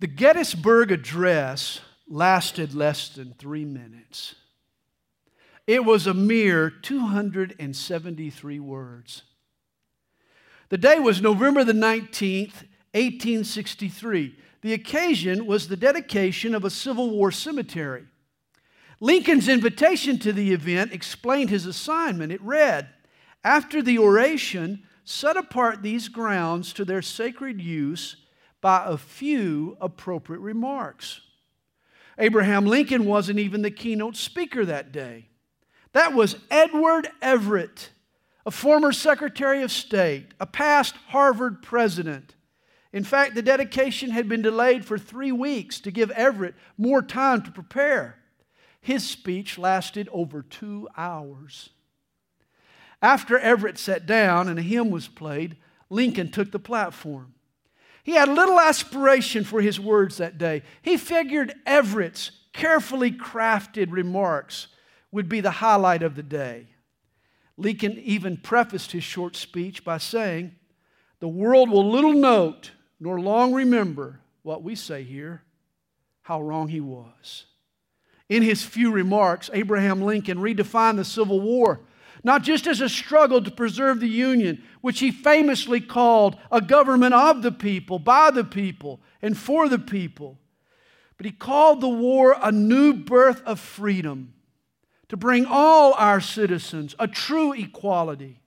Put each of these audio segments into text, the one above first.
The Gettysburg Address lasted less than three minutes. It was a mere 273 words. The day was November the 19th, 1863. The occasion was the dedication of a Civil War cemetery. Lincoln's invitation to the event explained his assignment. It read After the oration, set apart these grounds to their sacred use by a few appropriate remarks. Abraham Lincoln wasn't even the keynote speaker that day. That was Edward Everett, a former Secretary of State, a past Harvard president. In fact, the dedication had been delayed for three weeks to give Everett more time to prepare. His speech lasted over two hours. After Everett sat down and a hymn was played, Lincoln took the platform. He had little aspiration for his words that day. He figured Everett's carefully crafted remarks would be the highlight of the day. Lincoln even prefaced his short speech by saying, The world will little note nor long remember what we say here, how wrong he was. In his few remarks, Abraham Lincoln redefined the Civil War not just as a struggle to preserve the Union, which he famously called a government of the people, by the people, and for the people, but he called the war a new birth of freedom to bring all our citizens a true equality.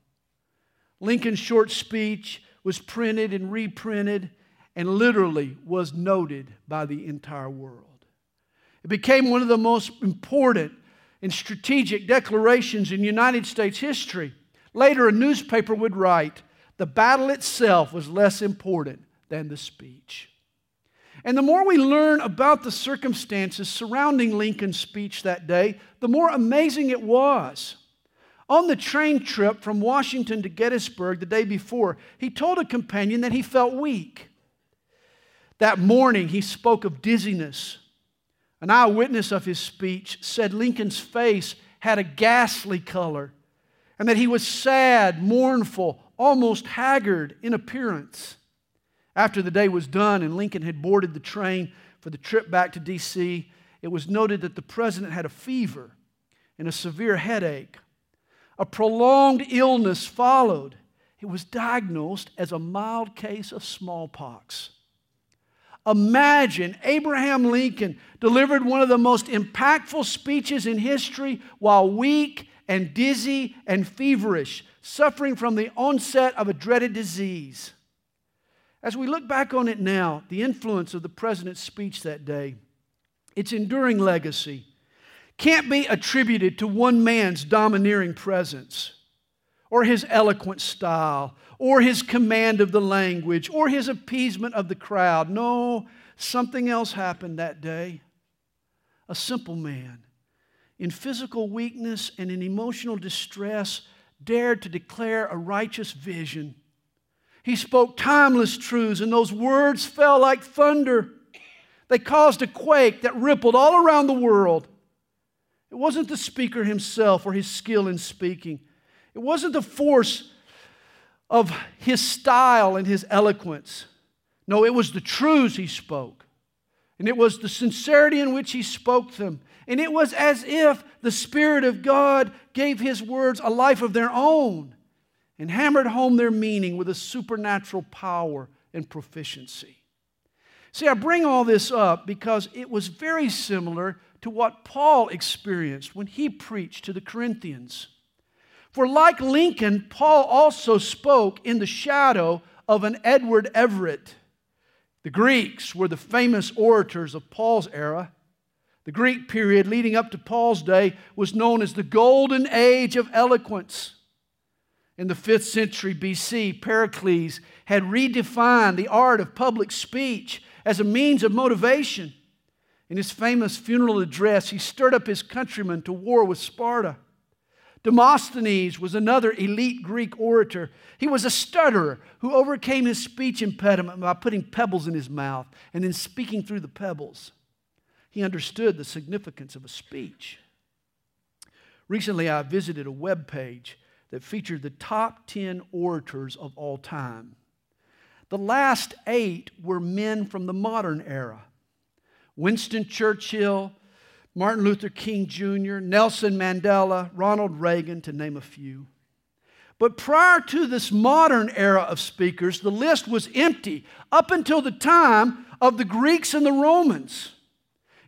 Lincoln's short speech was printed and reprinted and literally was noted by the entire world. It became one of the most important and strategic declarations in United States history. Later, a newspaper would write, the battle itself was less important than the speech. And the more we learn about the circumstances surrounding Lincoln's speech that day, the more amazing it was. On the train trip from Washington to Gettysburg the day before, he told a companion that he felt weak. That morning, he spoke of dizziness an eyewitness of his speech said Lincoln's face had a ghastly color and that he was sad, mournful, almost haggard in appearance. After the day was done and Lincoln had boarded the train for the trip back to D.C., it was noted that the president had a fever and a severe headache. A prolonged illness followed. It was diagnosed as a mild case of smallpox. Imagine Abraham Lincoln delivered one of the most impactful speeches in history while weak and dizzy and feverish, suffering from the onset of a dreaded disease. As we look back on it now, the influence of the president's speech that day, its enduring legacy, can't be attributed to one man's domineering presence or his eloquent style or his command of the language or his appeasement of the crowd. No, something else happened that day. A simple man in physical weakness and in emotional distress dared to declare a righteous vision. He spoke timeless truths, and those words fell like thunder. They caused a quake that rippled all around the world. It wasn't the speaker himself or his skill in speaking, it wasn't the force of his style and his eloquence. No, it was the truths he spoke. And it was the sincerity in which he spoke them. And it was as if the Spirit of God gave his words a life of their own and hammered home their meaning with a supernatural power and proficiency. See, I bring all this up because it was very similar to what Paul experienced when he preached to the Corinthians. For like Lincoln, Paul also spoke in the shadow of an Edward Everett. The Greeks were the famous orators of Paul's era. The Greek period leading up to Paul's day was known as the Golden Age of Eloquence. In the 5th century BC, Pericles had redefined the art of public speech as a means of motivation. In his famous funeral address, he stirred up his countrymen to war with Sparta. Demosthenes was another elite Greek orator. He was a stutterer who overcame his speech impediment by putting pebbles in his mouth and then speaking through the pebbles. He understood the significance of a speech. Recently, I visited a web page that featured the top 10 orators of all time. The last eight were men from the modern era Winston Churchill, Martin Luther King Jr., Nelson Mandela, Ronald Reagan, to name a few. But prior to this modern era of speakers, the list was empty up until the time of the Greeks and the Romans.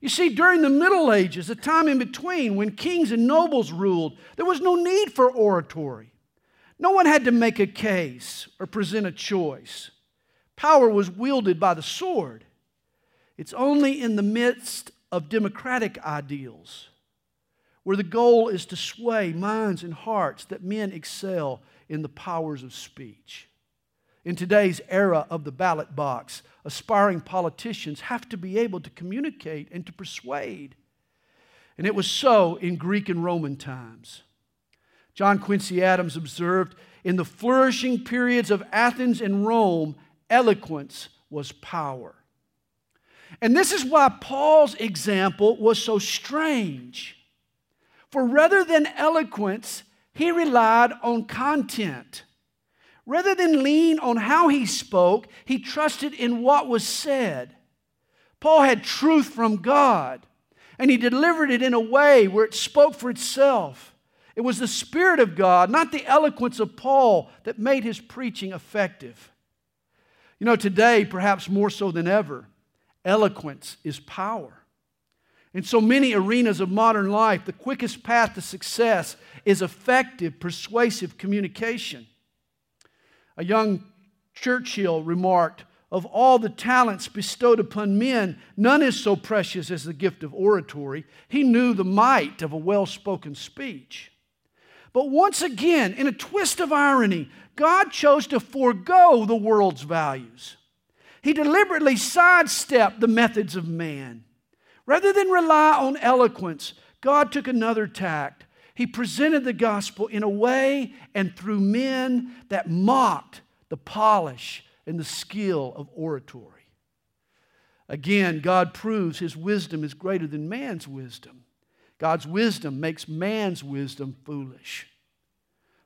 You see, during the Middle Ages, a time in between when kings and nobles ruled, there was no need for oratory. No one had to make a case or present a choice. Power was wielded by the sword. It's only in the midst of democratic ideals where the goal is to sway minds and hearts that men excel in the powers of speech. In today's era of the ballot box, aspiring politicians have to be able to communicate and to persuade. And it was so in Greek and Roman times. John Quincy Adams observed in the flourishing periods of Athens and Rome, eloquence was power. And this is why Paul's example was so strange. For rather than eloquence, he relied on content. Rather than lean on how he spoke, he trusted in what was said. Paul had truth from God, and he delivered it in a way where it spoke for itself. It was the Spirit of God, not the eloquence of Paul, that made his preaching effective. You know, today, perhaps more so than ever, eloquence is power. In so many arenas of modern life, the quickest path to success is effective, persuasive communication. A young Churchill remarked, Of all the talents bestowed upon men, none is so precious as the gift of oratory. He knew the might of a well spoken speech. But once again, in a twist of irony, God chose to forego the world's values. He deliberately sidestepped the methods of man. Rather than rely on eloquence, God took another tact. He presented the gospel in a way and through men that mocked the polish and the skill of oratory. Again, God proves his wisdom is greater than man's wisdom. God's wisdom makes man's wisdom foolish.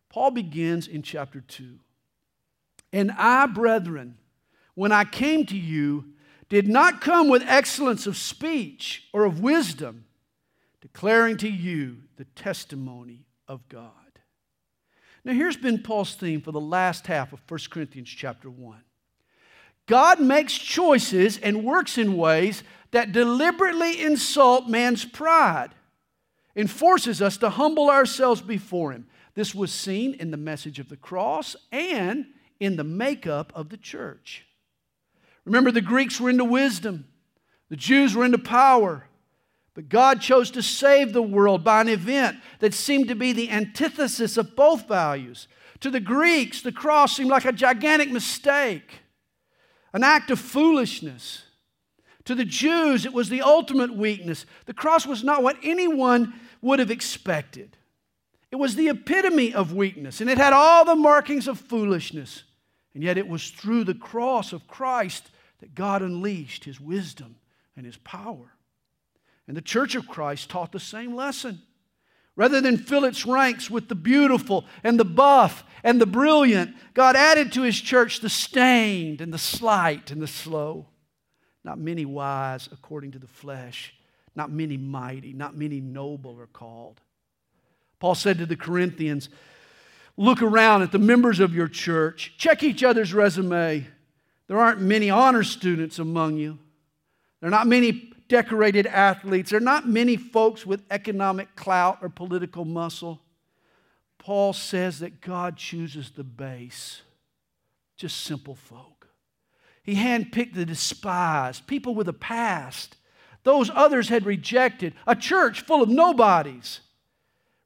Paul begins in chapter 2. And I, brethren, when I came to you, did not come with excellence of speech or of wisdom, declaring to you the testimony of God. Now, here's been Paul's theme for the last half of 1 Corinthians chapter 1. God makes choices and works in ways that deliberately insult man's pride and forces us to humble ourselves before Him. This was seen in the message of the cross and in the makeup of the church. Remember, the Greeks were into wisdom, the Jews were into power. But God chose to save the world by an event that seemed to be the antithesis of both values. To the Greeks, the cross seemed like a gigantic mistake, an act of foolishness. To the Jews, it was the ultimate weakness. The cross was not what anyone would have expected. It was the epitome of weakness, and it had all the markings of foolishness. And yet, it was through the cross of Christ that God unleashed his wisdom and his power. And the church of Christ taught the same lesson. Rather than fill its ranks with the beautiful and the buff and the brilliant, God added to his church the stained and the slight and the slow. Not many wise according to the flesh, not many mighty, not many noble are called. Paul said to the Corinthians, Look around at the members of your church, check each other's resume, there aren't many honor students among you. There are not many decorated athletes. There are not many folks with economic clout or political muscle. Paul says that God chooses the base, just simple folk. He handpicked the despised, people with a past, those others had rejected, a church full of nobodies.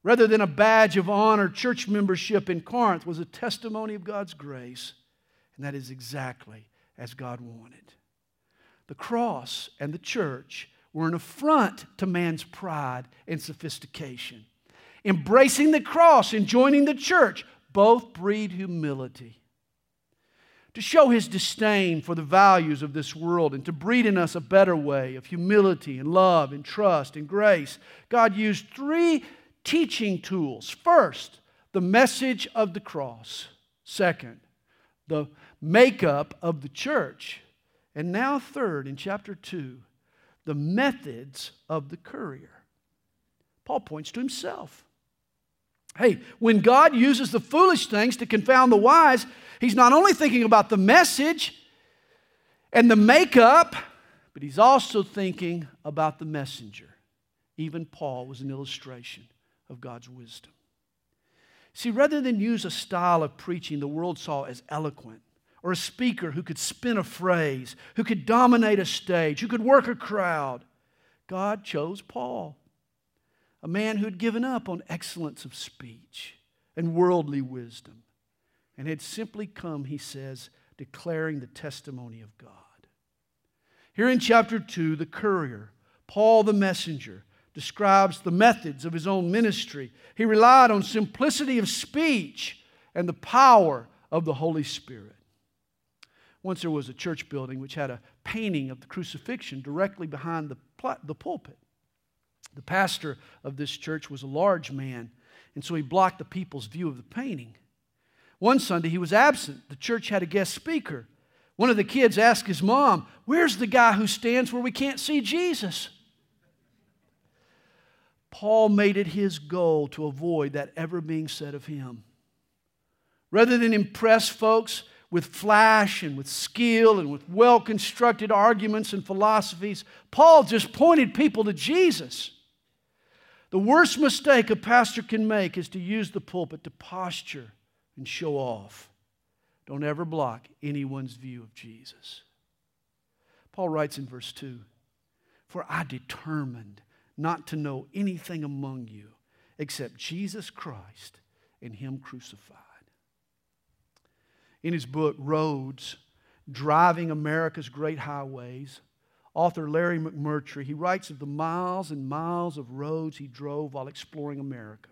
Rather than a badge of honor, church membership in Corinth was a testimony of God's grace. And that is exactly as God wanted. The cross and the church were an affront to man's pride and sophistication. Embracing the cross and joining the church both breed humility. To show his disdain for the values of this world and to breed in us a better way of humility and love and trust and grace, God used three teaching tools. First, the message of the cross. Second, the makeup of the church. And now, third, in chapter 2, the methods of the courier. Paul points to himself. Hey, when God uses the foolish things to confound the wise, he's not only thinking about the message and the makeup, but he's also thinking about the messenger. Even Paul was an illustration of God's wisdom. See, rather than use a style of preaching the world saw as eloquent, or a speaker who could spin a phrase, who could dominate a stage, who could work a crowd, God chose Paul, a man who had given up on excellence of speech and worldly wisdom and had simply come, he says, declaring the testimony of God. Here in chapter 2, the courier, Paul the messenger, describes the methods of his own ministry. He relied on simplicity of speech and the power of the Holy Spirit. Once there was a church building which had a painting of the crucifixion directly behind the, the pulpit. The pastor of this church was a large man, and so he blocked the people's view of the painting. One Sunday he was absent. The church had a guest speaker. One of the kids asked his mom, Where's the guy who stands where we can't see Jesus? Paul made it his goal to avoid that ever being said of him. Rather than impress folks with flash and with skill and with well constructed arguments and philosophies, Paul just pointed people to Jesus. The worst mistake a pastor can make is to use the pulpit to posture and show off. Don't ever block anyone's view of Jesus. Paul writes in verse 2 For I determined not to know anything among you except Jesus Christ and Him crucified. In his book, Roads Driving America's Great Highways, author Larry McMurtry, he writes of the miles and miles of roads he drove while exploring America.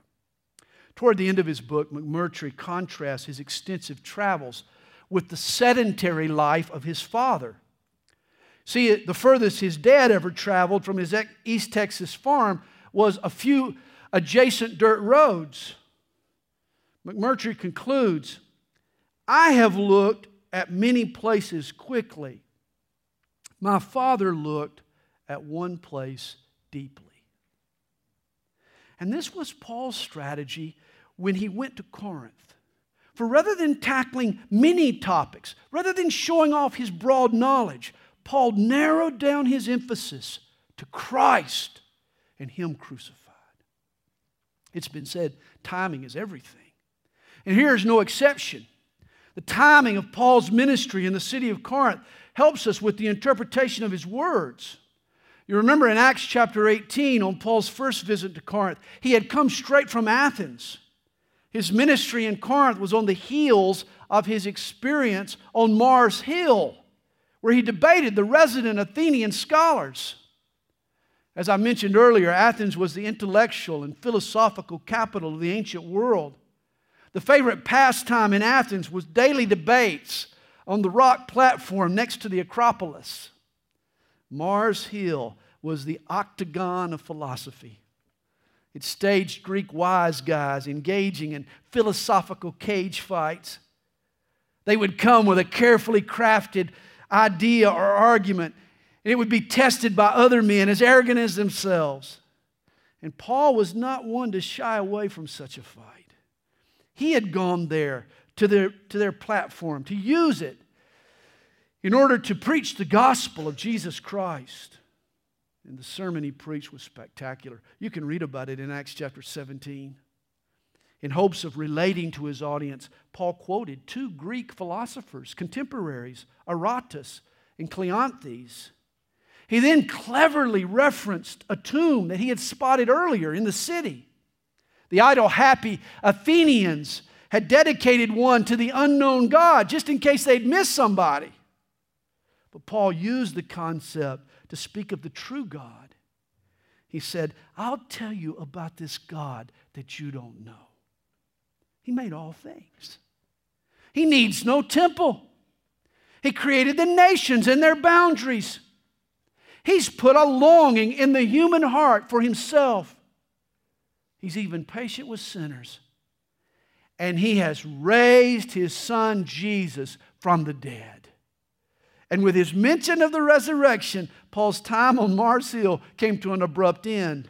Toward the end of his book, McMurtry contrasts his extensive travels with the sedentary life of his father. See, the furthest his dad ever traveled from his East Texas farm was a few adjacent dirt roads. McMurtry concludes I have looked at many places quickly. My father looked at one place deeply. And this was Paul's strategy when he went to Corinth. For rather than tackling many topics, rather than showing off his broad knowledge, Paul narrowed down his emphasis to Christ and Him crucified. It's been said timing is everything. And here is no exception. The timing of Paul's ministry in the city of Corinth helps us with the interpretation of his words. You remember in Acts chapter 18, on Paul's first visit to Corinth, he had come straight from Athens. His ministry in Corinth was on the heels of his experience on Mars Hill, where he debated the resident Athenian scholars. As I mentioned earlier, Athens was the intellectual and philosophical capital of the ancient world. The favorite pastime in Athens was daily debates on the rock platform next to the Acropolis. Mars Hill was the octagon of philosophy. It staged Greek wise guys engaging in philosophical cage fights. They would come with a carefully crafted idea or argument, and it would be tested by other men as arrogant as themselves. And Paul was not one to shy away from such a fight. He had gone there to their, to their platform to use it in order to preach the gospel of Jesus Christ. And the sermon he preached was spectacular. You can read about it in Acts chapter 17. In hopes of relating to his audience, Paul quoted two Greek philosophers, contemporaries, Aratus and Cleanthes. He then cleverly referenced a tomb that he had spotted earlier in the city. The idle, happy Athenians had dedicated one to the unknown God just in case they'd miss somebody. But Paul used the concept to speak of the true God. He said, I'll tell you about this God that you don't know. He made all things, He needs no temple. He created the nations and their boundaries. He's put a longing in the human heart for Himself. He's even patient with sinners. And He has raised His Son Jesus from the dead. And with his mention of the resurrection, Paul's time on Mars Hill came to an abrupt end.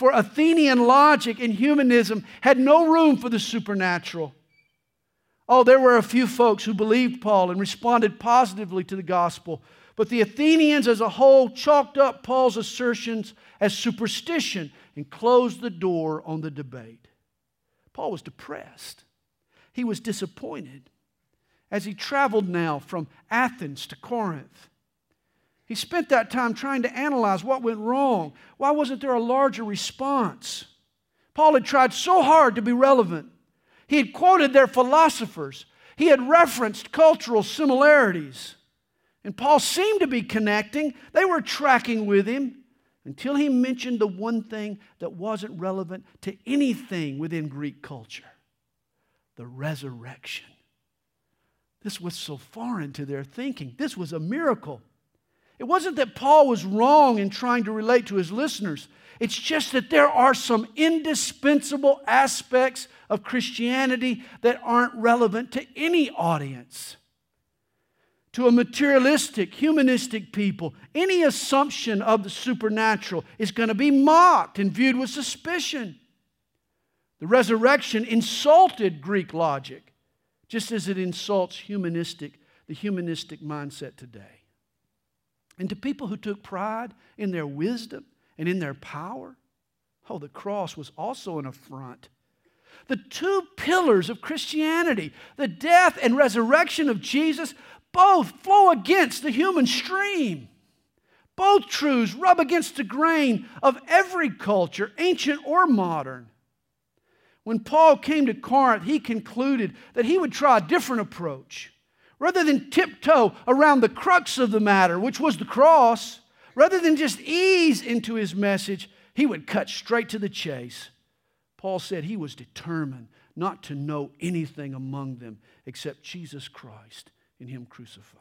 For Athenian logic and humanism had no room for the supernatural. Oh, there were a few folks who believed Paul and responded positively to the gospel, but the Athenians as a whole chalked up Paul's assertions as superstition and closed the door on the debate. Paul was depressed. He was disappointed as he traveled now from Athens to Corinth. He spent that time trying to analyze what went wrong. Why wasn't there a larger response? Paul had tried so hard to be relevant. He had quoted their philosophers, he had referenced cultural similarities. And Paul seemed to be connecting. They were tracking with him until he mentioned the one thing that wasn't relevant to anything within Greek culture the resurrection. This was so foreign to their thinking. This was a miracle. It wasn't that Paul was wrong in trying to relate to his listeners. It's just that there are some indispensable aspects of Christianity that aren't relevant to any audience. To a materialistic, humanistic people, any assumption of the supernatural is going to be mocked and viewed with suspicion. The resurrection insulted Greek logic, just as it insults humanistic, the humanistic mindset today. And to people who took pride in their wisdom and in their power, oh, the cross was also an affront. The two pillars of Christianity, the death and resurrection of Jesus, both flow against the human stream. Both truths rub against the grain of every culture, ancient or modern. When Paul came to Corinth, he concluded that he would try a different approach. Rather than tiptoe around the crux of the matter, which was the cross, rather than just ease into his message, he would cut straight to the chase. Paul said he was determined not to know anything among them except Jesus Christ and Him crucified.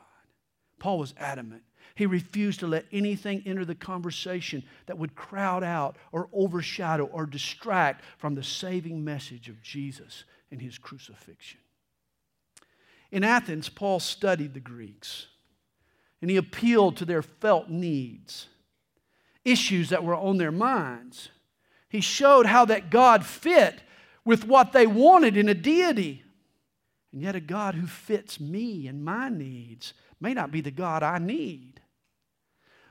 Paul was adamant. He refused to let anything enter the conversation that would crowd out or overshadow or distract from the saving message of Jesus and his crucifixion. In Athens, Paul studied the Greeks and he appealed to their felt needs, issues that were on their minds. He showed how that God fit with what they wanted in a deity. And yet, a God who fits me and my needs may not be the God I need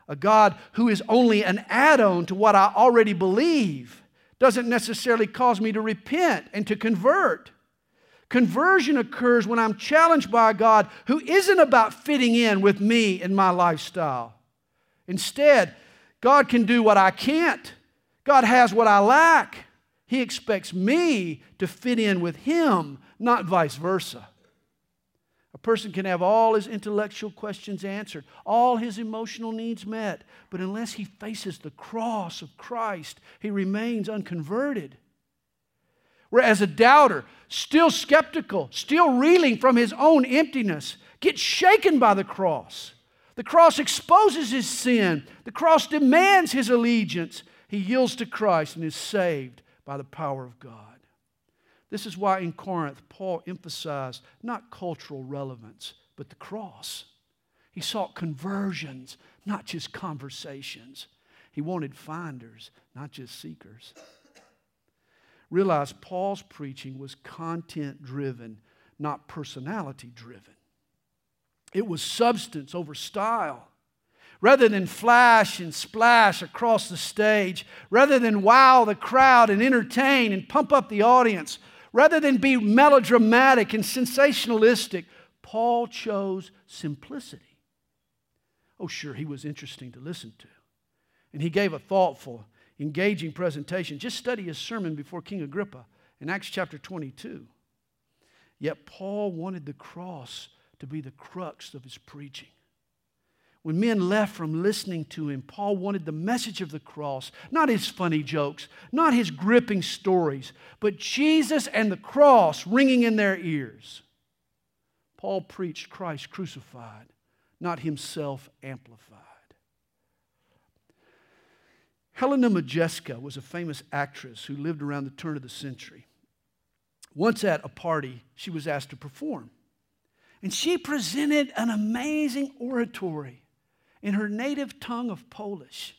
a God who is only an add on to what I already believe doesn't necessarily cause me to repent and to convert. Conversion occurs when I'm challenged by God who isn't about fitting in with me and my lifestyle. Instead, God can do what I can't. God has what I lack. He expects me to fit in with Him, not vice versa. A person can have all his intellectual questions answered, all his emotional needs met, but unless he faces the cross of Christ, he remains unconverted. Whereas a doubter, still skeptical, still reeling from his own emptiness, gets shaken by the cross. The cross exposes his sin, the cross demands his allegiance. He yields to Christ and is saved by the power of God. This is why in Corinth, Paul emphasized not cultural relevance, but the cross. He sought conversions, not just conversations. He wanted finders, not just seekers. Realize Paul's preaching was content driven, not personality driven. It was substance over style. Rather than flash and splash across the stage, rather than wow the crowd and entertain and pump up the audience, Rather than be melodramatic and sensationalistic, Paul chose simplicity. Oh, sure, he was interesting to listen to. And he gave a thoughtful, engaging presentation. Just study his sermon before King Agrippa in Acts chapter 22. Yet Paul wanted the cross to be the crux of his preaching. When men left from listening to him, Paul wanted the message of the cross, not his funny jokes, not his gripping stories, but Jesus and the cross ringing in their ears. Paul preached Christ crucified, not himself amplified. Helena Modjeska was a famous actress who lived around the turn of the century. Once at a party, she was asked to perform. And she presented an amazing oratory in her native tongue of Polish.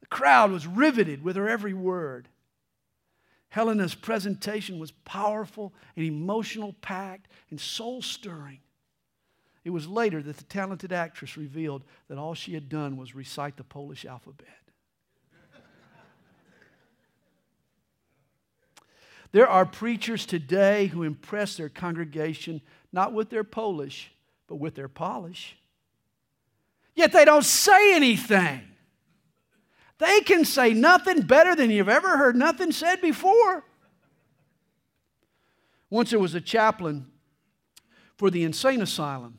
The crowd was riveted with her every word. Helena's presentation was powerful and emotional packed and soul stirring. It was later that the talented actress revealed that all she had done was recite the Polish alphabet. There are preachers today who impress their congregation not with their Polish, but with their polish. Yet they don't say anything. They can say nothing better than you've ever heard nothing said before. Once there was a chaplain for the insane asylum.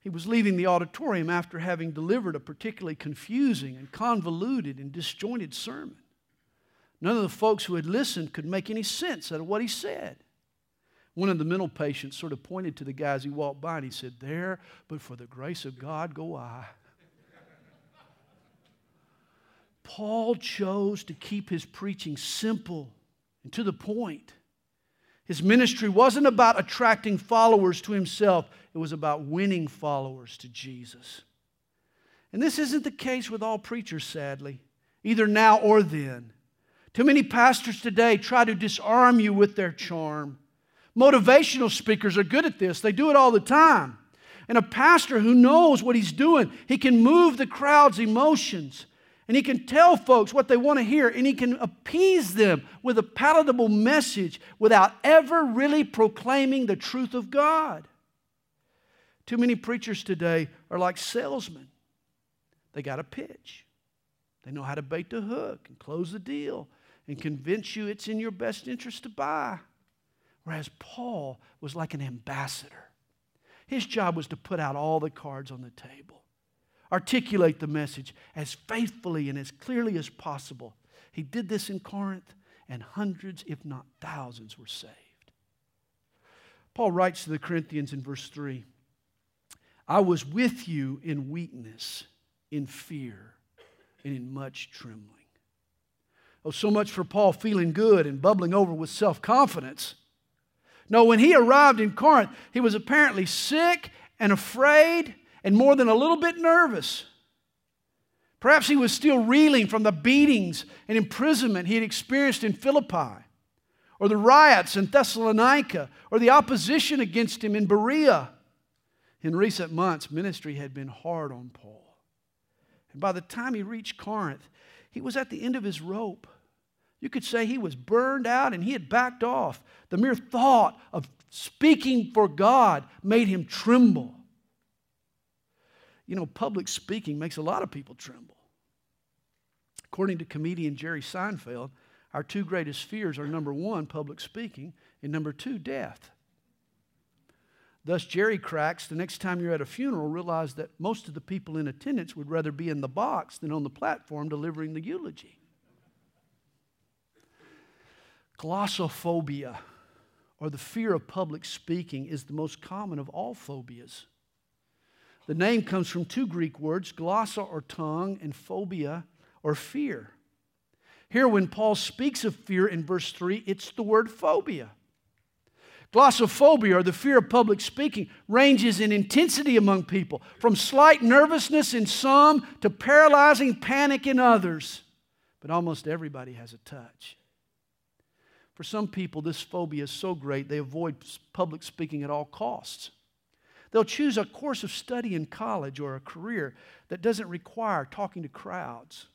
He was leaving the auditorium after having delivered a particularly confusing and convoluted and disjointed sermon. None of the folks who had listened could make any sense out of what he said. One of the mental patients sort of pointed to the guy as he walked by and he said, There, but for the grace of God go I. Paul chose to keep his preaching simple and to the point. His ministry wasn't about attracting followers to himself, it was about winning followers to Jesus. And this isn't the case with all preachers, sadly, either now or then. Too many pastors today try to disarm you with their charm. Motivational speakers are good at this, they do it all the time. And a pastor who knows what he's doing, he can move the crowd's emotions and he can tell folks what they want to hear, and he can appease them with a palatable message without ever really proclaiming the truth of God. Too many preachers today are like salesmen. They got a pitch, they know how to bait the hook and close the deal and convince you it's in your best interest to buy. Whereas Paul was like an ambassador. His job was to put out all the cards on the table articulate the message as faithfully and as clearly as possible. He did this in Corinth, and hundreds, if not thousands, were saved. Paul writes to the Corinthians in verse 3 I was with you in weakness, in fear, and in much trembling. Oh, so much for Paul feeling good and bubbling over with self confidence. No, when he arrived in Corinth, he was apparently sick and afraid and more than a little bit nervous. Perhaps he was still reeling from the beatings and imprisonment he had experienced in Philippi, or the riots in Thessalonica, or the opposition against him in Berea. In recent months, ministry had been hard on Paul. And by the time he reached Corinth, he was at the end of his rope. You could say he was burned out and he had backed off. The mere thought of speaking for God made him tremble. You know, public speaking makes a lot of people tremble. According to comedian Jerry Seinfeld, our two greatest fears are number one, public speaking, and number two, death. Thus, Jerry cracks the next time you're at a funeral, realize that most of the people in attendance would rather be in the box than on the platform delivering the eulogy. Glossophobia, or the fear of public speaking, is the most common of all phobias. The name comes from two Greek words, glossa or tongue, and phobia or fear. Here, when Paul speaks of fear in verse 3, it's the word phobia. Glossophobia, or the fear of public speaking, ranges in intensity among people, from slight nervousness in some to paralyzing panic in others. But almost everybody has a touch. For some people, this phobia is so great they avoid public speaking at all costs. They'll choose a course of study in college or a career that doesn't require talking to crowds.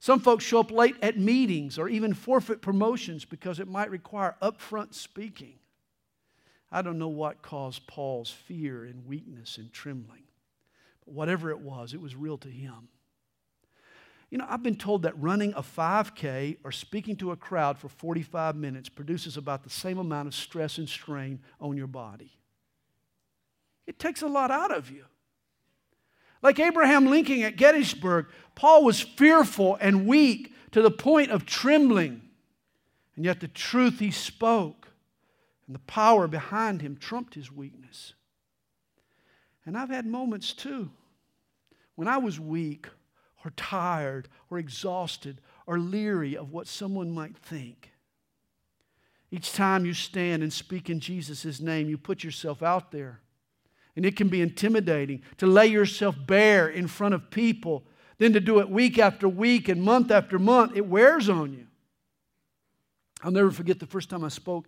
Some folks show up late at meetings or even forfeit promotions because it might require upfront speaking. I don't know what caused Paul's fear and weakness and trembling, but whatever it was, it was real to him. You know, I've been told that running a 5K or speaking to a crowd for 45 minutes produces about the same amount of stress and strain on your body. It takes a lot out of you. Like Abraham Lincoln at Gettysburg, Paul was fearful and weak to the point of trembling. And yet the truth he spoke and the power behind him trumped his weakness. And I've had moments too when I was weak or tired or exhausted or leery of what someone might think. Each time you stand and speak in Jesus' name, you put yourself out there. And it can be intimidating to lay yourself bare in front of people, then to do it week after week and month after month. It wears on you. I'll never forget the first time I spoke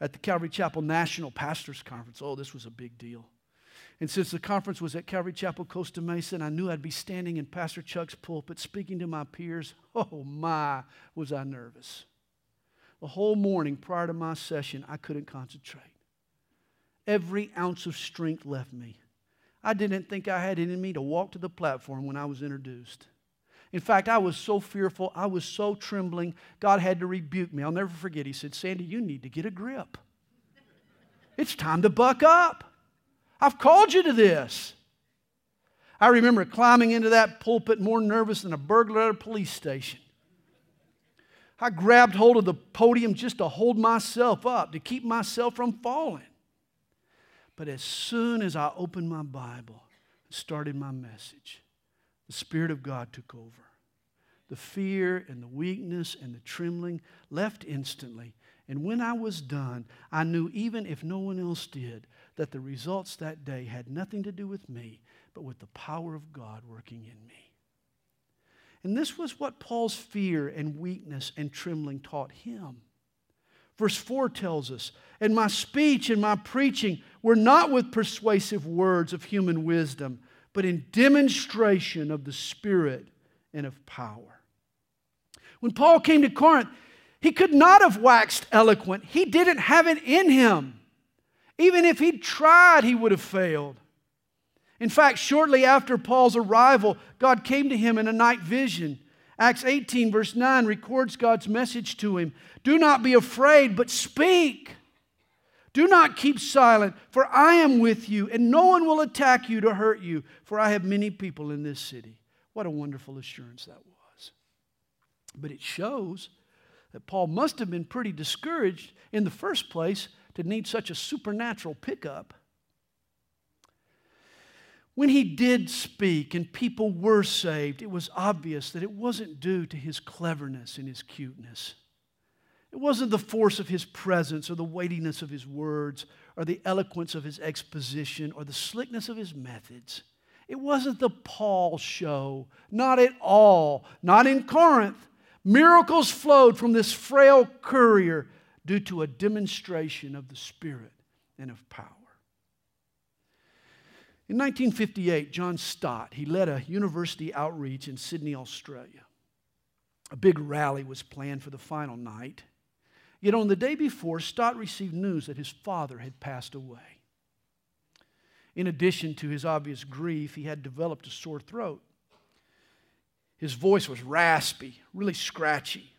at the Calvary Chapel National Pastors Conference. Oh, this was a big deal. And since the conference was at Calvary Chapel, Costa Mesa, and I knew I'd be standing in Pastor Chuck's pulpit speaking to my peers, oh my, was I nervous. The whole morning prior to my session, I couldn't concentrate. Every ounce of strength left me. I didn't think I had it in me to walk to the platform when I was introduced. In fact, I was so fearful, I was so trembling, God had to rebuke me. I'll never forget. He said, Sandy, you need to get a grip. It's time to buck up. I've called you to this. I remember climbing into that pulpit more nervous than a burglar at a police station. I grabbed hold of the podium just to hold myself up, to keep myself from falling. But as soon as I opened my Bible and started my message, the Spirit of God took over. The fear and the weakness and the trembling left instantly. And when I was done, I knew even if no one else did, that the results that day had nothing to do with me, but with the power of God working in me. And this was what Paul's fear and weakness and trembling taught him. Verse 4 tells us, And my speech and my preaching were not with persuasive words of human wisdom but in demonstration of the Spirit and of power. When Paul came to Corinth, he could not have waxed eloquent. He didn't have it in him. Even if he'd tried, he would have failed. In fact, shortly after Paul's arrival, God came to him in a night vision. Acts 18, verse 9, records God's message to him Do not be afraid, but speak do not keep silent, for I am with you, and no one will attack you to hurt you, for I have many people in this city. What a wonderful assurance that was. But it shows that Paul must have been pretty discouraged in the first place to need such a supernatural pickup. When he did speak and people were saved, it was obvious that it wasn't due to his cleverness and his cuteness. It wasn't the force of his presence or the weightiness of his words or the eloquence of his exposition or the slickness of his methods. It wasn't the Paul show, not at all, not in Corinth. Miracles flowed from this frail courier due to a demonstration of the Spirit and of power. In 1958, John Stott, he led a university outreach in Sydney, Australia. A big rally was planned for the final night. Yet on the day before, Stott received news that his father had passed away. In addition to his obvious grief, he had developed a sore throat. His voice was raspy, really scratchy.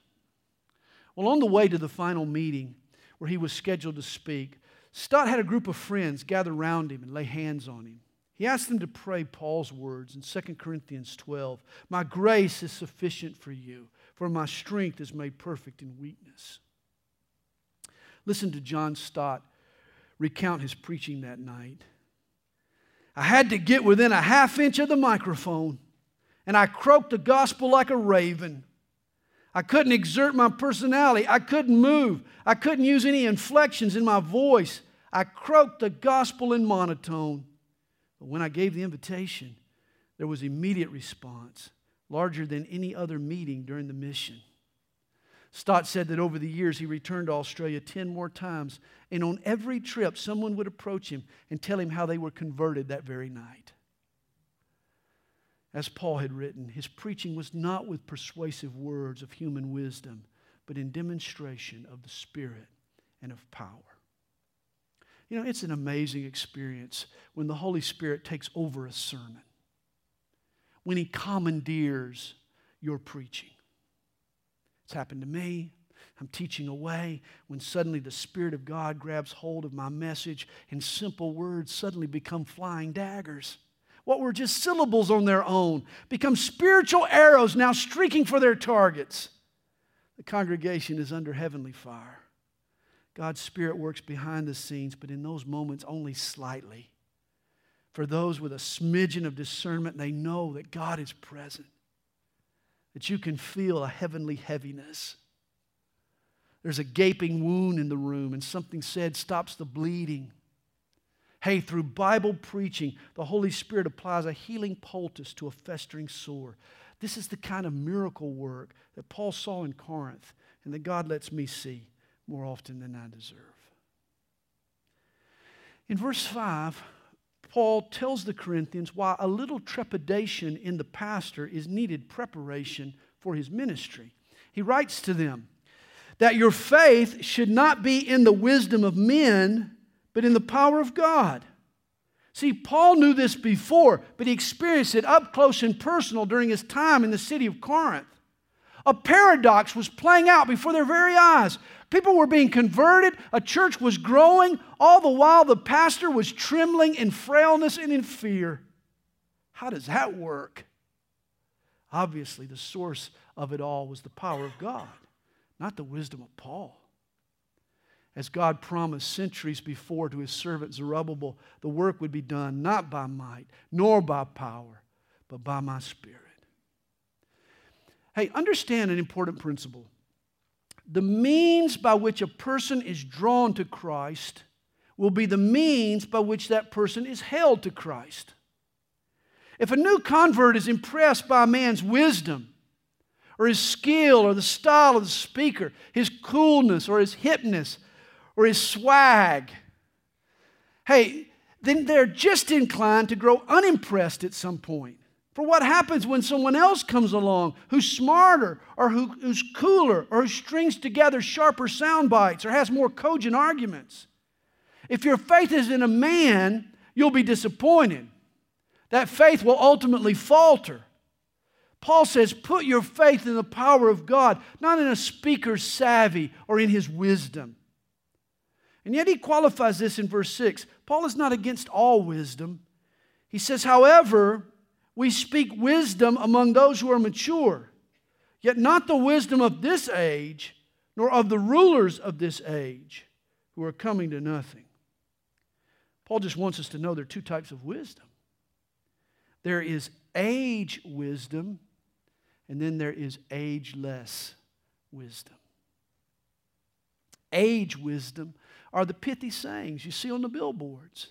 Well, on the way to the final meeting where he was scheduled to speak, Stott had a group of friends gather around him and lay hands on him. He asked them to pray Paul's words in 2 Corinthians 12 My grace is sufficient for you, for my strength is made perfect in weakness. Listen to John Stott recount his preaching that night. I had to get within a half inch of the microphone, and I croaked the gospel like a raven. I couldn't exert my personality. I couldn't move. I couldn't use any inflections in my voice. I croaked the gospel in monotone. But when I gave the invitation, there was immediate response, larger than any other meeting during the mission. Stott said that over the years he returned to Australia 10 more times, and on every trip, someone would approach him and tell him how they were converted that very night. As Paul had written, his preaching was not with persuasive words of human wisdom, but in demonstration of the Spirit and of power. You know, it's an amazing experience when the Holy Spirit takes over a sermon, when he commandeers your preaching. It's happened to me. I'm teaching away when suddenly the Spirit of God grabs hold of my message and simple words suddenly become flying daggers. What were just syllables on their own become spiritual arrows now streaking for their targets. The congregation is under heavenly fire. God's Spirit works behind the scenes, but in those moments only slightly. For those with a smidgen of discernment, they know that God is present that you can feel a heavenly heaviness. there's a gaping wound in the room and something said stops the bleeding. Hey, through Bible preaching, the Holy Spirit applies a healing poultice to a festering sore. This is the kind of miracle work that Paul saw in Corinth and that God lets me see more often than I deserve. In verse 5, Paul tells the Corinthians why a little trepidation in the pastor is needed preparation for his ministry. He writes to them that your faith should not be in the wisdom of men, but in the power of God. See, Paul knew this before, but he experienced it up close and personal during his time in the city of Corinth. A paradox was playing out before their very eyes. People were being converted, a church was growing, all the while the pastor was trembling in frailness and in fear. How does that work? Obviously, the source of it all was the power of God, not the wisdom of Paul. As God promised centuries before to his servant Zerubbabel, the work would be done not by might, nor by power, but by my Spirit. Hey, understand an important principle. The means by which a person is drawn to Christ will be the means by which that person is held to Christ. If a new convert is impressed by a man's wisdom, or his skill, or the style of the speaker, his coolness, or his hipness, or his swag, hey, then they're just inclined to grow unimpressed at some point. For what happens when someone else comes along who's smarter or who, who's cooler or who strings together sharper sound bites or has more cogent arguments? If your faith is in a man, you'll be disappointed. That faith will ultimately falter. Paul says, put your faith in the power of God, not in a speaker's savvy or in his wisdom. And yet he qualifies this in verse 6. Paul is not against all wisdom. He says, however, we speak wisdom among those who are mature, yet not the wisdom of this age, nor of the rulers of this age who are coming to nothing. Paul just wants us to know there are two types of wisdom there is age wisdom, and then there is ageless wisdom. Age wisdom are the pithy sayings you see on the billboards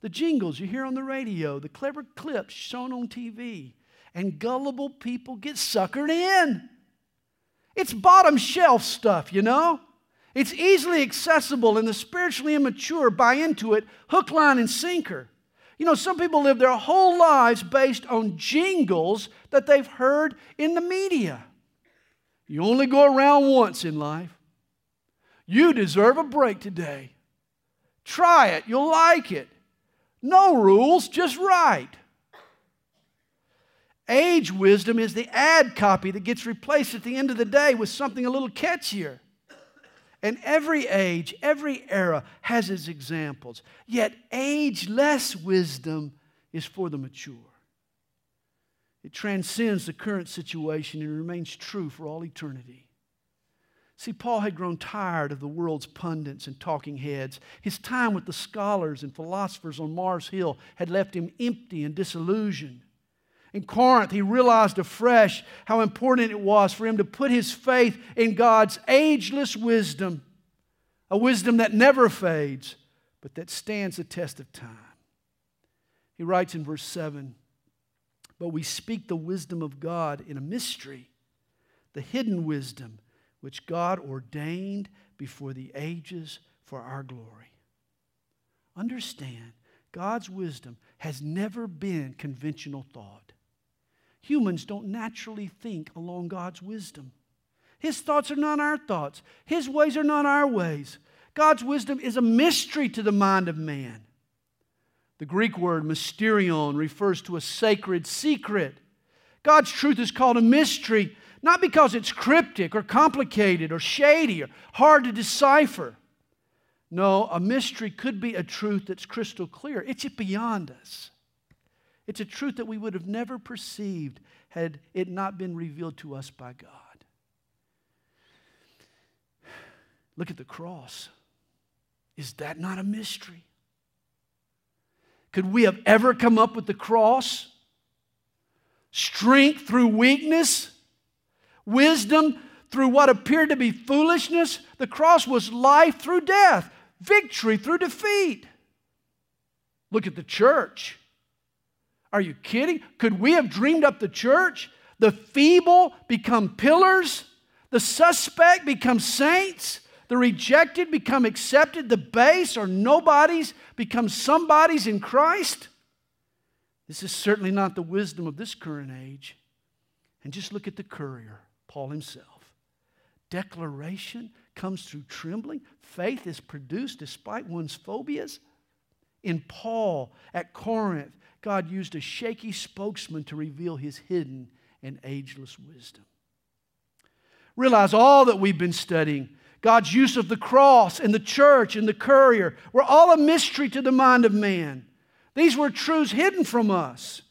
the jingles you hear on the radio, the clever clips shown on TV, and gullible people get suckered in. It's bottom shelf stuff, you know? It's easily accessible, and the spiritually immature buy into it hook, line, and sinker. You know, some people live their whole lives based on jingles that they've heard in the media. You only go around once in life. You deserve a break today. Try it, you'll like it. No rules, just right. Age wisdom is the ad copy that gets replaced at the end of the day with something a little catchier. And every age, every era has its examples. Yet ageless wisdom is for the mature. It transcends the current situation and remains true for all eternity. See, Paul had grown tired of the world's pundits and talking heads. His time with the scholars and philosophers on Mars Hill had left him empty and disillusioned. In Corinth, he realized afresh how important it was for him to put his faith in God's ageless wisdom, a wisdom that never fades, but that stands the test of time. He writes in verse 7 But we speak the wisdom of God in a mystery, the hidden wisdom which God ordained before the ages for our glory. Understand, God's wisdom has never been conventional thought. Humans don't naturally think along God's wisdom. His thoughts are not our thoughts, His ways are not our ways. God's wisdom is a mystery to the mind of man. The Greek word mysterion refers to a sacred secret. God's truth is called a mystery not because it's cryptic or complicated or shady or hard to decipher. No, a mystery could be a truth that's crystal clear. It's beyond us. It's a truth that we would have never perceived had it not been revealed to us by God. Look at the cross. Is that not a mystery? Could we have ever come up with the cross? Strength through weakness? Wisdom through what appeared to be foolishness. The cross was life through death, victory through defeat. Look at the church. Are you kidding? Could we have dreamed up the church? The feeble become pillars, the suspect become saints, the rejected become accepted, the base or nobodies become somebodies in Christ. This is certainly not the wisdom of this current age. And just look at the courier, Paul himself. Declaration comes through trembling. Faith is produced despite one's phobias. In Paul at Corinth, God used a shaky spokesman to reveal his hidden and ageless wisdom. Realize all that we've been studying God's use of the cross and the church and the courier were all a mystery to the mind of man. These were truths hidden from us.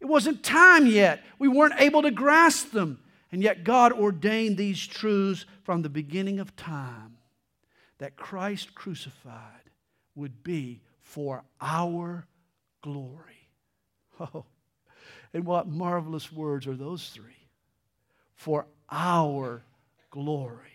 It wasn't time yet. We weren't able to grasp them. And yet, God ordained these truths from the beginning of time that Christ crucified would be for our glory. Oh, and what marvelous words are those three? For our glory.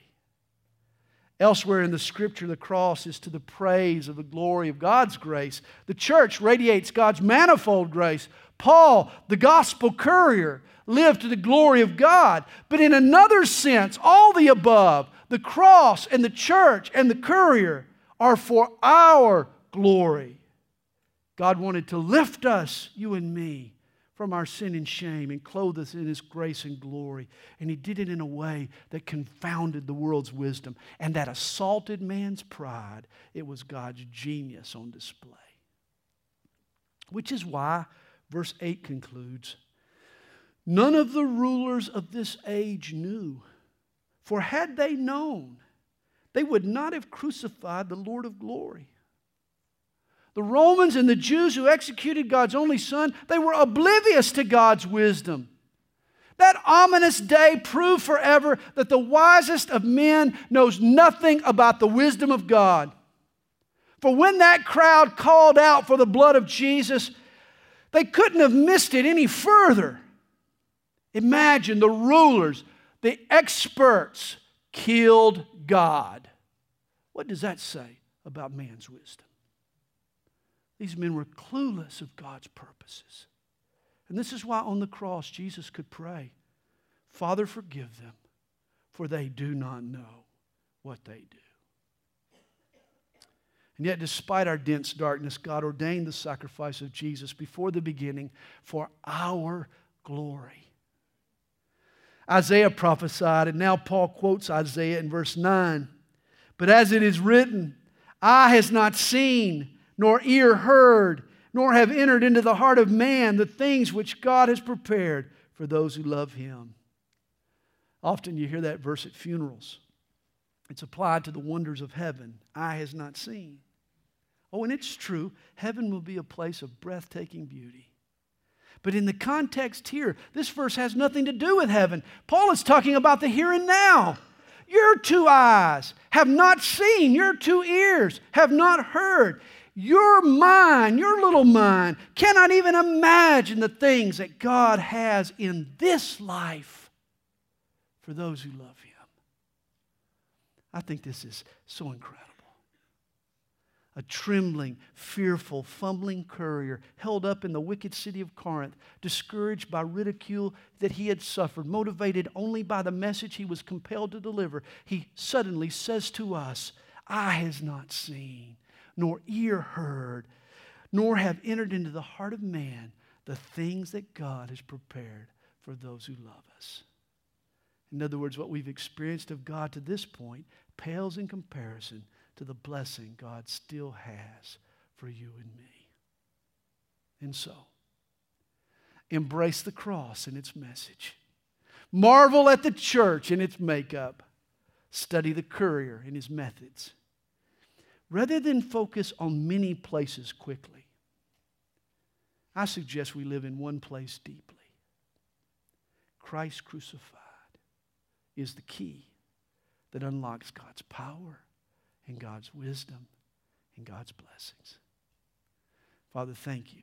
Elsewhere in the scripture, the cross is to the praise of the glory of God's grace. The church radiates God's manifold grace. Paul, the gospel courier, lived to the glory of God. But in another sense, all the above, the cross and the church and the courier, are for our glory. God wanted to lift us, you and me, from our sin and shame and clothe us in His grace and glory. And He did it in a way that confounded the world's wisdom and that assaulted man's pride. It was God's genius on display. Which is why verse 8 concludes None of the rulers of this age knew, for had they known, they would not have crucified the Lord of glory. The Romans and the Jews who executed God's only Son, they were oblivious to God's wisdom. That ominous day proved forever that the wisest of men knows nothing about the wisdom of God. For when that crowd called out for the blood of Jesus, they couldn't have missed it any further. Imagine the rulers, the experts killed God. What does that say about man's wisdom? These men were clueless of God's purposes. And this is why on the cross Jesus could pray, Father, forgive them, for they do not know what they do. And yet, despite our dense darkness, God ordained the sacrifice of Jesus before the beginning for our glory. Isaiah prophesied, and now Paul quotes Isaiah in verse 9. But as it is written, eye has not seen, nor ear heard, nor have entered into the heart of man the things which God has prepared for those who love him. Often you hear that verse at funerals. It's applied to the wonders of heaven. Eye has not seen. Oh, and it's true. Heaven will be a place of breathtaking beauty. But in the context here, this verse has nothing to do with heaven. Paul is talking about the here and now. Your two eyes have not seen, your two ears have not heard. Your mind, your little mind, cannot even imagine the things that God has in this life for those who love Him. I think this is so incredible. A trembling, fearful, fumbling courier held up in the wicked city of Corinth, discouraged by ridicule that he had suffered, motivated only by the message he was compelled to deliver, he suddenly says to us, Eye has not seen, nor ear heard, nor have entered into the heart of man the things that God has prepared for those who love us. In other words, what we've experienced of God to this point pales in comparison to the blessing God still has for you and me. And so, embrace the cross and its message. Marvel at the church and its makeup. Study the courier and his methods rather than focus on many places quickly, I suggest we live in one place deeply. Christ crucified is the key that unlocks God's power and God's wisdom and God's blessings. Father, thank you